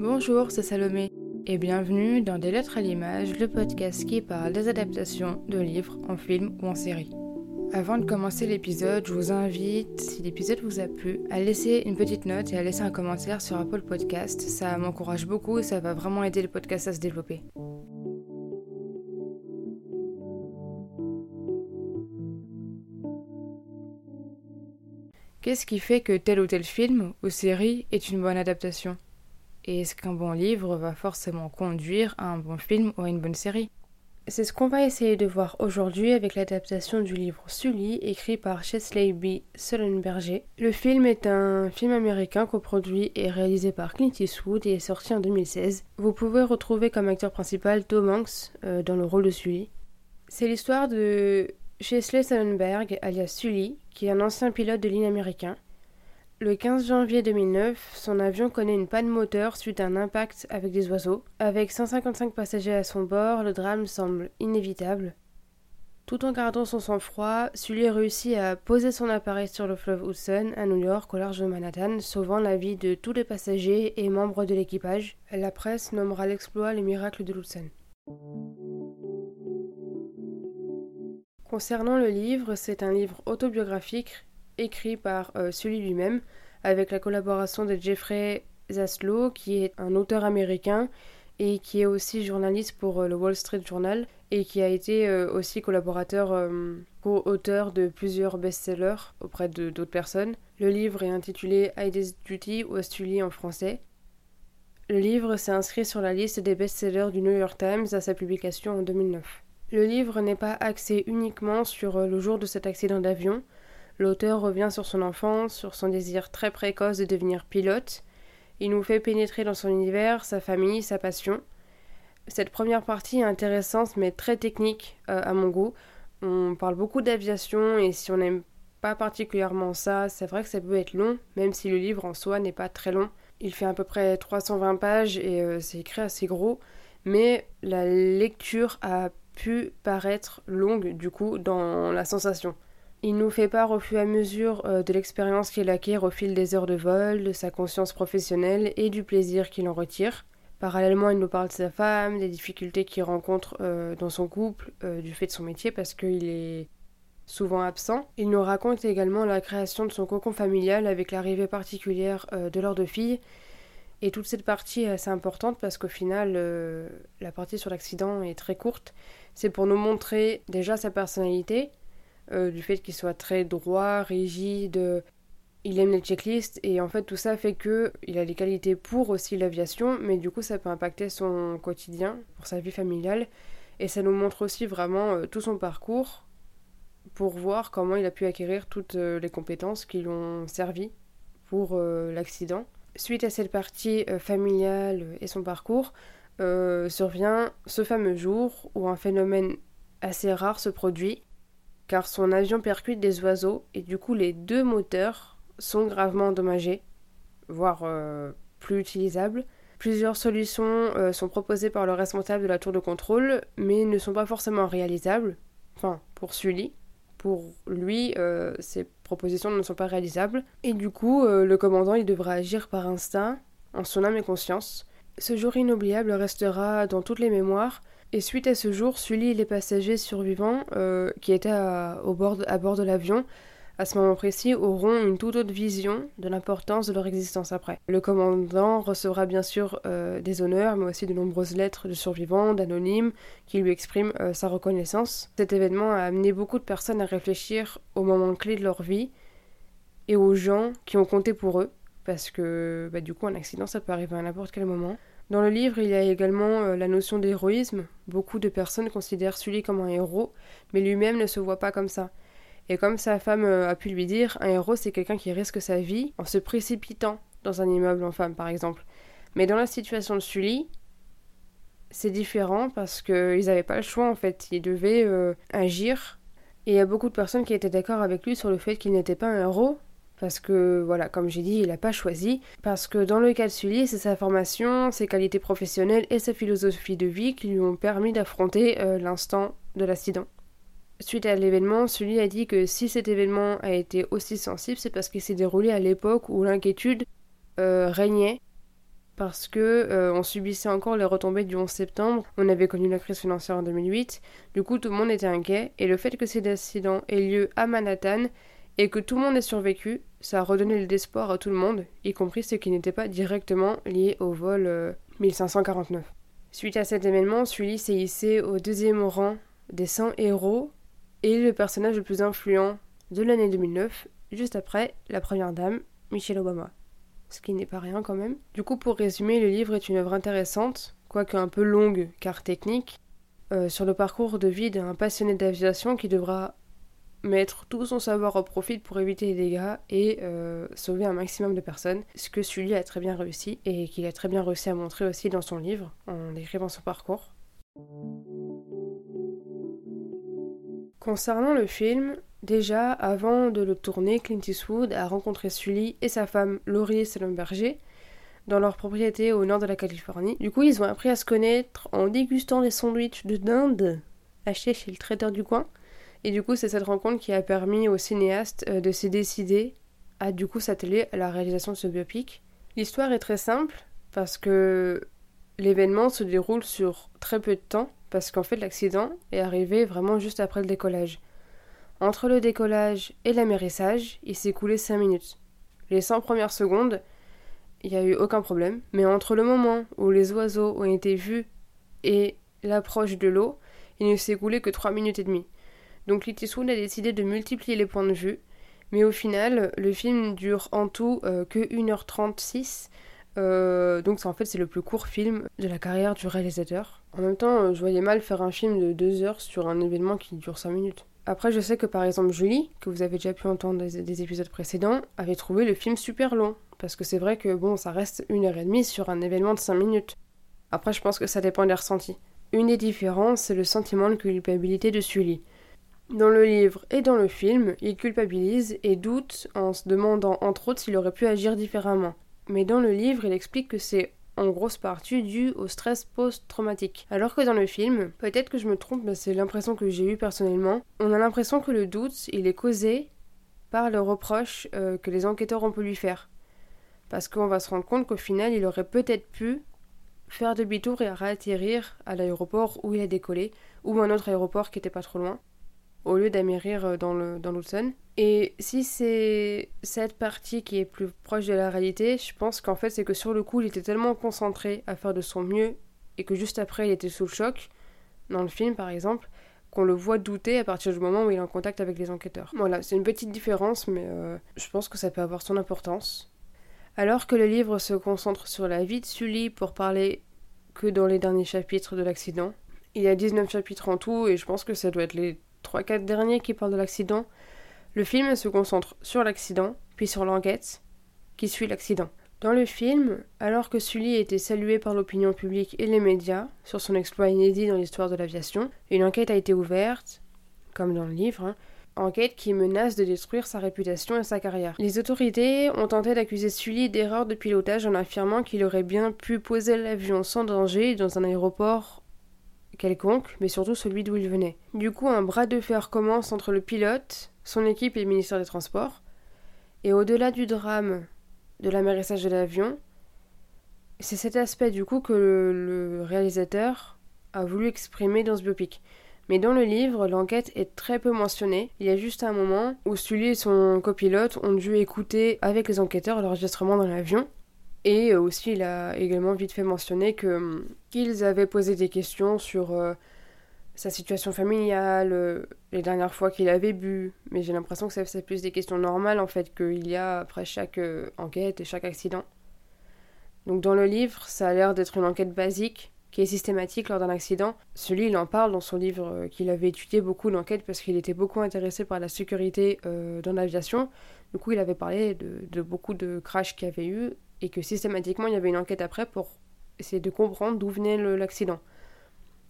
Bonjour, c'est Salomé et bienvenue dans Des Lettres à l'image, le podcast qui parle des adaptations de livres en film ou en série. Avant de commencer l'épisode, je vous invite, si l'épisode vous a plu, à laisser une petite note et à laisser un commentaire sur Apple Podcast. Ça m'encourage beaucoup et ça va vraiment aider le podcast à se développer. Qu'est-ce qui fait que tel ou tel film ou série est une bonne adaptation? Et est-ce qu'un bon livre va forcément conduire à un bon film ou à une bonne série? C'est ce qu'on va essayer de voir aujourd'hui avec l'adaptation du livre Sully écrit par Chesley B. Sullenberger. Le film est un film américain coproduit et réalisé par Clint Eastwood et est sorti en 2016. Vous pouvez retrouver comme acteur principal Tom Hanks euh, dans le rôle de Sully. C'est l'histoire de Chesley Sullenberg, alias Sully, qui est un ancien pilote de ligne américain. Le 15 janvier 2009, son avion connaît une panne moteur suite à un impact avec des oiseaux. Avec 155 passagers à son bord, le drame semble inévitable. Tout en gardant son sang-froid, Sully réussit à poser son appareil sur le fleuve Hudson à New York au large de Manhattan, sauvant la vie de tous les passagers et membres de l'équipage. La presse nommera l'exploit le miracle de l'Hudson. Concernant le livre, c'est un livre autobiographique écrit par euh, Sully lui-même, avec la collaboration de Jeffrey Zaslow, qui est un auteur américain et qui est aussi journaliste pour euh, le Wall Street Journal et qui a été euh, aussi collaborateur, co-auteur de plusieurs best-sellers auprès de d'autres personnes. Le livre est intitulé Heidi's Duty ou Sully en français. Le livre s'est inscrit sur la liste des best-sellers du New York Times à sa publication en 2009. Le livre n'est pas axé uniquement sur euh, le jour de cet accident d'avion. L'auteur revient sur son enfance, sur son désir très précoce de devenir pilote. Il nous fait pénétrer dans son univers, sa famille, sa passion. Cette première partie est intéressante mais très technique euh, à mon goût. On parle beaucoup d'aviation et si on n'aime pas particulièrement ça, c'est vrai que ça peut être long, même si le livre en soi n'est pas très long. Il fait à peu près 320 pages et euh, c'est écrit assez gros, mais la lecture a pu paraître longue du coup dans la sensation. Il nous fait part au fur et à mesure euh, de l'expérience qu'il acquiert au fil des heures de vol, de sa conscience professionnelle et du plaisir qu'il en retire. Parallèlement, il nous parle de sa femme, des difficultés qu'il rencontre euh, dans son couple, euh, du fait de son métier parce qu'il est souvent absent. Il nous raconte également la création de son cocon familial avec l'arrivée particulière de leurs deux filles et toute cette partie est assez importante parce qu'au final, la partie sur l'accident est très courte. C'est pour nous montrer déjà sa personnalité, euh, du fait qu'il soit très droit, rigide, il aime les checklists et en fait tout ça fait que il a les qualités pour aussi l'aviation, mais du coup ça peut impacter son quotidien, pour sa vie familiale. Et ça nous montre aussi vraiment euh, tout son parcours pour voir comment il a pu acquérir toutes les compétences qui lui ont servi pour l'accident. Suite à cette partie euh, familiale et son parcours, euh, survient ce fameux jour où un phénomène assez rare se produit, car son avion percute des oiseaux et du coup les deux moteurs sont gravement endommagés, voire euh, plus utilisables. Plusieurs solutions sont proposées par le responsable de la tour de contrôle, mais ne sont pas forcément réalisables. Enfin, pour Sully, pour lui, euh, ces propositions ne sont pas réalisables. Et du coup, euh, le commandant, il devra agir par instinct, en son âme et conscience. Ce jour inoubliable restera dans toutes les mémoires. Et suite à ce jour, Sully et les passagers survivants euh, qui étaient au bord à bord de l'avion à ce moment précis, auront une toute autre vision de l'importance de leur existence après. Le commandant recevra bien sûr euh, des honneurs, mais aussi de nombreuses lettres de survivants, d'anonymes, qui lui expriment euh, sa reconnaissance. Cet événement a amené beaucoup de personnes à réfléchir aux moments clés de leur vie et aux gens qui ont compté pour eux, parce que bah, du coup un accident ça peut arriver à n'importe quel moment. Dans le livre, il y a également euh, la notion d'héroïsme. Beaucoup de personnes considèrent Sully comme un héros, mais lui-même ne se voit pas comme ça. Et comme sa femme euh, a pu lui dire, un héros c'est quelqu'un qui risque sa vie en se précipitant dans un immeuble en femme par exemple. Mais dans la situation de Sully, c'est différent parce qu'ils n'avaient pas le choix en fait, ils devaient euh, agir. Et il y a beaucoup de personnes qui étaient d'accord avec lui sur le fait qu'il n'était pas un héros, parce que voilà, comme j'ai dit, il n'a pas choisi. Parce que dans le cas de Sully, c'est sa formation, ses qualités professionnelles et sa philosophie de vie qui lui ont permis d'affronter euh, l'instant de l'accident. Suite à l'événement, Sully a dit que si cet événement a été aussi sensible, c'est parce qu'il s'est déroulé à l'époque où l'inquiétude euh, régnait parce que euh, on subissait encore les retombées du 11 septembre, on avait connu la crise financière en 2008, du coup tout le monde était inquiet, et le fait que cet accident ait lieu à Manhattan et que tout le monde ait survécu, ça a redonné l'espoir à tout le monde, y compris ceux qui n'étaient pas directement liés au vol 1549. Euh, Suite à cet événement, Sully s'est hissé au deuxième rang des 100 héros et le personnage le plus influent de l'année 2009, juste après la première dame, Michelle Obama ce qui n'est pas rien quand même. Du coup, pour résumer, le livre est une œuvre intéressante, quoique un peu longue car technique, euh, sur le parcours de vie d'un passionné d'aviation qui devra mettre tout son savoir au profit pour éviter les dégâts et euh, sauver un maximum de personnes, ce que Sully a très bien réussi et qu'il a très bien réussi à montrer aussi dans son livre en décrivant son parcours. Concernant le film, Déjà, avant de le tourner, Clint Eastwood a rencontré Sully et sa femme Laurie Stellenberger dans leur propriété au nord de la Californie. Du coup, ils ont appris à se connaître en dégustant des sandwichs de dinde achetés chez le traiteur du coin. Et du coup, c'est cette rencontre qui a permis au cinéaste euh, de se décider à du coup s'atteler à la réalisation de ce biopic. L'histoire est très simple parce que l'événement se déroule sur très peu de temps parce qu'en fait l'accident est arrivé vraiment juste après le décollage. Entre le décollage et l'amérissage, il s'est coulé 5 minutes. Les 100 premières secondes, il n'y a eu aucun problème, mais entre le moment où les oiseaux ont été vus et l'approche de l'eau, il ne s'est coulé que 3 minutes et demie. Donc Clint a décidé de multiplier les points de vue, mais au final, le film dure en tout euh, que 1h36, euh, donc en fait c'est le plus court film de la carrière du réalisateur. En même temps, euh, je voyais mal faire un film de 2 heures sur un événement qui dure 5 minutes. Après, je sais que par exemple Julie, que vous avez déjà pu entendre des, épisodes précédents, avait trouvé le film super long. Parce que c'est vrai que bon, ça reste une heure et demie sur un événement de 5 minutes. Après, je pense que ça dépend des ressentis. Une des différences, c'est le sentiment de culpabilité de Sully. Dans le livre et dans le film, il culpabilise et doute en se demandant entre autres s'il aurait pu agir différemment. Mais dans le livre, il explique que c'est en grosse partie dû au stress post-traumatique. Alors que dans le film, peut-être que je me trompe, mais c'est l'impression que j'ai eue personnellement, on a l'impression que le doute, il est causé par le reproche euh, que les enquêteurs ont pu lui faire. Parce qu'on va se rendre compte qu'au final, il aurait peut-être pu faire demi-tour et réatterrir à l'aéroport où il a décollé, ou un autre aéroport qui était pas trop loin au lieu d'amérir euh, dans l'Hudson. Dans et si c'est cette partie qui est plus proche de la réalité, je pense qu'en fait c'est que sur le coup il était tellement concentré à faire de son mieux et que juste après il était sous le choc, dans le film par exemple, qu'on le voit douter à partir du moment où il est en contact avec les enquêteurs. Voilà, c'est une petite différence mais euh, je pense que ça peut avoir son importance. Alors que le livre se concentre sur la vie de Sully pour parler que dans les derniers chapitres de l'accident, il y a 19 chapitres en tout et je pense que ça doit être les 3-4 derniers qui parlent de l'accident, le film se concentre sur l'accident, puis sur l'enquête qui suit l'accident. Dans le film, alors que Sully était salué par l'opinion publique et les médias sur son exploit inédit dans l'histoire de l'aviation, une enquête a été ouverte, comme dans le livre, hein, enquête qui menace de détruire sa réputation et sa carrière. Les autorités ont tenté d'accuser Sully d'erreur de pilotage en affirmant qu'il aurait bien pu poser l'avion sans danger dans un aéroport quelconque, mais surtout celui d'où il venait. Du coup, un bras de fer commence entre le pilote, son équipe et le ministère des Transports. Et au-delà du drame de l'amérissage de l'avion, c'est cet aspect du coup que le, réalisateur a voulu exprimer dans ce biopic. Mais dans le livre, l'enquête est très peu mentionnée. Il y a juste un moment où Sully et son copilote ont dû écouter avec les enquêteurs l'enregistrement dans l'avion. Et euh, aussi, il a également vite fait mentionner que hum, qu'ils avaient posé des questions sur euh, sa situation familiale, euh, les dernières fois qu'il avait bu. Mais j'ai l'impression que c'est plus des questions normales en fait qu'il y a après chaque enquête et chaque accident. Donc dans le livre, ça a l'air d'être une enquête basique qui est systématique lors d'un accident. Celui, il en parle dans son livre qu'il avait étudié beaucoup l'enquête parce qu'il était beaucoup intéressé par la sécurité dans l'aviation. Du coup, il avait parlé de, de beaucoup de crashs qu'il avait eu et que systématiquement il y avait une enquête après pour essayer de comprendre d'où venait l'accident.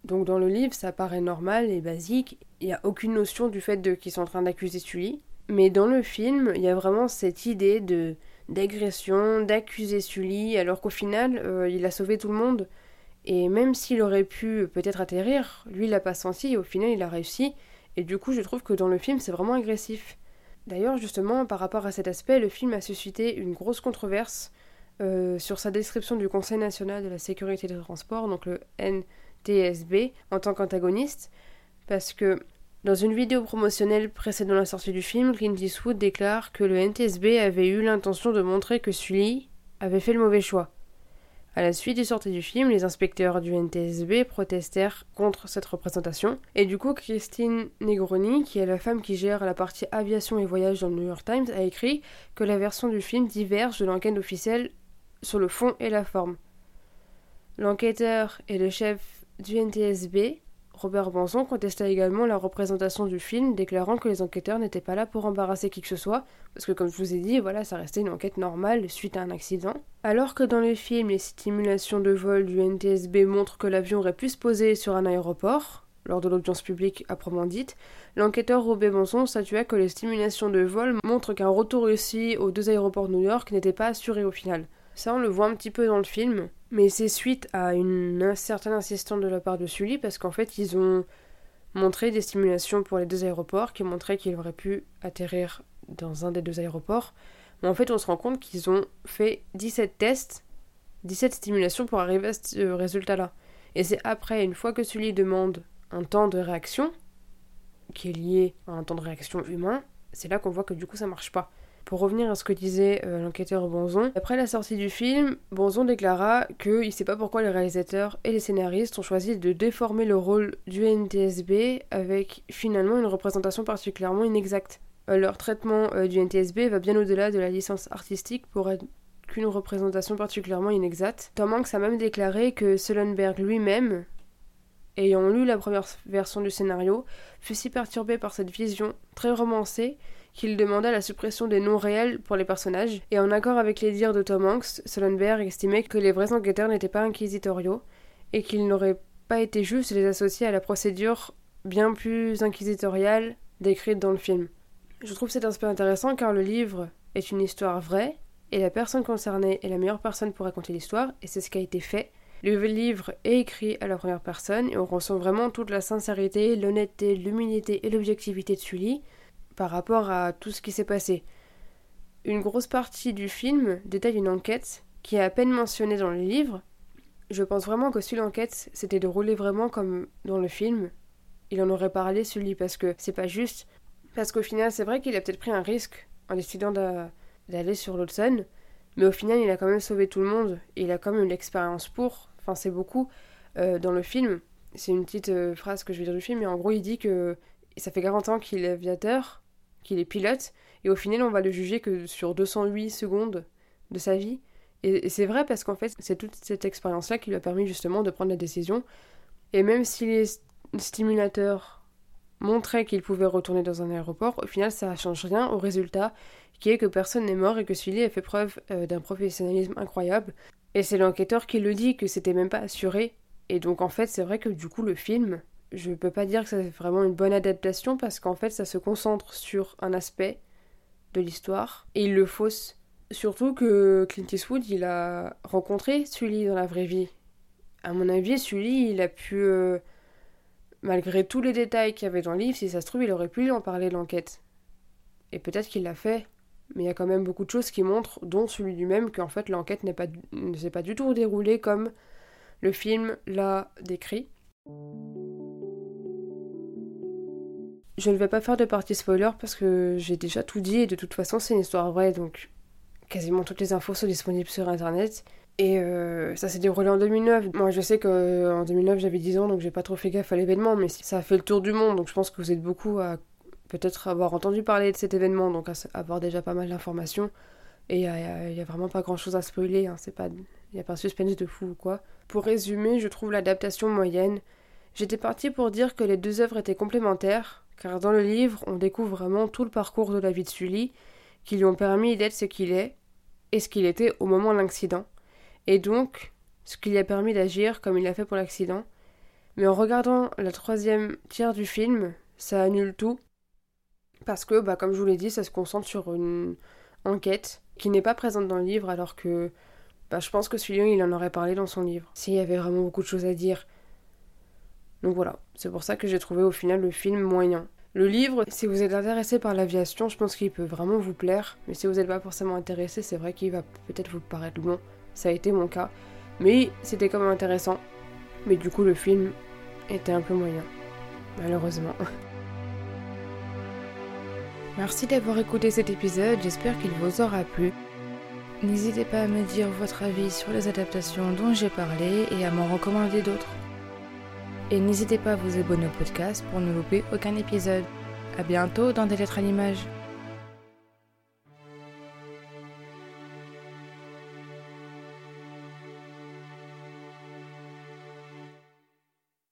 Donc dans le livre, ça paraît normal et basique, il n'y a aucune notion du fait qu'ils sont en train d'accuser Sully, mais dans le film, il y a vraiment cette idée de d'agression, d'accuser Sully, alors qu'au final, euh, il a sauvé tout le monde. Et même s'il aurait pu peut-être atterrir, lui, il l'a pas senti, et au final, il a réussi. Et du coup, je trouve que dans le film, c'est vraiment agressif. D'ailleurs, justement, par rapport à cet aspect, le film a suscité une grosse controverse euh, sur sa description du Conseil national de la sécurité des transports, donc le NTSB, en tant qu'antagoniste, parce que dans une vidéo promotionnelle précédant la sortie du film, Clint Eastwood déclare que le NTSB avait eu l'intention de montrer que Sully avait fait le mauvais choix. À la suite du sortie du film, les inspecteurs du NTSB protestèrent contre cette représentation, et du coup Christine Negroni, qui est la femme qui gère la partie aviation et voyage dans le New York Times, a écrit que la version du film diverge de l'enquête officielle sur le fond et la forme. L'enquêteur et le chef du NTSB Robert Banzon contesta également la représentation du film, déclarant que les enquêteurs n'étaient pas là pour embarrasser qui que ce soit, parce que comme je vous ai dit, voilà, ça restait une enquête normale suite à un accident. Alors que dans le film, les simulations de vol du NTSB montrent que l'avion aurait pu se poser sur un aéroport, lors de l'audience publique à proprement dite, l'enquêteur Robert Banzon statua que les simulations de vol montrent qu'un retour réussi aux deux aéroports de New York n'était pas assuré au final. Ça, on le voit un petit peu dans le film, mais c'est suite à une certaine insistance de la part de Sully, parce qu'en fait, ils ont montré des stimulations pour les deux aéroports qui montraient qu'il aurait pu atterrir dans un des deux aéroports. Mais en fait, on se rend compte qu'ils ont fait 17 tests, 17 stimulations pour arriver à ce résultat-là. Et c'est après, une fois que Sully demande un temps de réaction, qui est lié à un temps de réaction humain, c'est là qu'on voit que du coup ça marche pas. Pour revenir à ce que disait euh, l'enquêteur Bonzon, après la sortie du film, Bonzon déclara qu'il ne sait pas pourquoi les réalisateurs et les scénaristes ont choisi de déformer le rôle du NTSB avec finalement une représentation particulièrement inexacte. Euh, leur traitement euh, du NTSB va bien au-delà de la licence artistique pour être qu'une représentation particulièrement inexacte. Tom Hanks a même déclaré que Sullenberg lui-même, ayant lu la première version du scénario, fut si perturbé par cette vision très romancée qu'il demanda la suppression des noms réels pour les personnages, et en accord avec les dires de Tom Hanks, Sullenberg estimait que les vrais enquêteurs n'étaient pas inquisitoriaux, et qu'il n'aurait pas été juste de les associer à la procédure bien plus inquisitoriale décrite dans le film. Je trouve cet aspect intéressant car le livre est une histoire vraie, et la personne concernée est la meilleure personne pour raconter l'histoire, et c'est ce qui a été fait. Le livre est écrit à la première personne, et on ressent vraiment toute la sincérité, l'honnêteté, l'humilité et l'objectivité de Sully, par rapport à tout ce qui s'est passé. Une grosse partie du film détaille une enquête qui est à peine mentionnée dans le livre. Je pense vraiment que si l'enquête s'était déroulée vraiment comme dans le film, il en aurait parlé celui parce que c'est pas juste. Parce qu'au final, c'est vrai qu'il a peut-être pris un risque en décidant d'aller sur l'Hudson, mais au final, il a quand même sauvé tout le monde et il a quand même l'expérience pour. Enfin, c'est beaucoup. Euh, dans le film, c'est une petite euh, phrase que je vais dire du film, mais en gros, il dit que ça fait 40 ans qu'il est aviateur qu'il est pilote, et au final on va le juger que sur 208 secondes de sa vie. Et, c'est vrai parce qu'en fait c'est toute cette expérience-là qui lui a permis justement de prendre la décision. Et même si les stimulateurs montraient qu'il pouvait retourner dans un aéroport, au final ça ne change rien au résultat qui est que personne n'est mort et que Sully a fait preuve euh, d'un professionnalisme incroyable. Et c'est l'enquêteur qui le dit que c'était même pas assuré. Et donc en fait c'est vrai que du coup le film je peux pas dire que c'est vraiment une bonne adaptation parce qu'en fait ça se concentre sur un aspect de l'histoire et il le fausse. Surtout que Clint Eastwood il a rencontré Sully dans la vraie vie. À mon avis, Sully il a pu, euh, malgré tous les détails qu'il y avait dans le livre, si ça se trouve il aurait pu lui en parler l'enquête. Et peut-être qu'il l'a fait, mais il y a quand même beaucoup de choses qui montrent, dont celui lui-même, qu'en fait l'enquête ne s'est pas du tout déroulée comme le film l'a décrit. Je ne vais pas faire de partie spoiler parce que j'ai déjà tout dit et de toute façon c'est une histoire vraie donc quasiment toutes les infos sont disponibles sur internet. Et euh, ça s'est déroulé en 2009. Moi je sais qu'en 2009 j'avais 10 ans donc j'ai pas trop fait gaffe à l'événement mais ça a fait le tour du monde donc je pense que vous êtes beaucoup à peut-être avoir entendu parler de cet événement donc à avoir déjà pas mal d'informations. Et il n'y a, vraiment pas grand chose à spoiler, hein. il n'y a pas un suspense de fou ou quoi. Pour résumer, je trouve l'adaptation moyenne. J'étais partie pour dire que les deux œuvres étaient complémentaires, car dans le livre, on découvre vraiment tout le parcours de la vie de Sully, qui lui ont permis d'être ce qu'il est et ce qu'il était au moment de l'accident, et donc ce qui lui a permis d'agir comme il l'a fait pour l'accident. Mais en regardant la troisième tiers du film, ça annule tout, parce que, bah, comme je vous l'ai dit, ça se concentre sur une enquête qui n'est pas présente dans le livre, alors que bah, je pense que Sully, il en aurait parlé dans son livre, s'il y avait vraiment beaucoup de choses à dire. Donc voilà, c'est pour ça que j'ai trouvé au final le film moyen. Le livre, si vous êtes intéressé par l'aviation, je pense qu'il peut vraiment vous plaire. Mais si vous n'êtes pas forcément intéressé, c'est vrai qu'il va peut-être vous paraître long. Ça a été mon cas. Mais c'était quand même intéressant. Mais du coup, le film était un peu moyen. Malheureusement. Merci d'avoir écouté cet épisode, j'espère qu'il vous aura plu. N'hésitez pas à me dire votre avis sur les adaptations dont j'ai parlé et à m'en recommander d'autres. Et n'hésitez pas à vous abonner au podcast pour ne louper aucun épisode. A bientôt dans des lettres à l'image.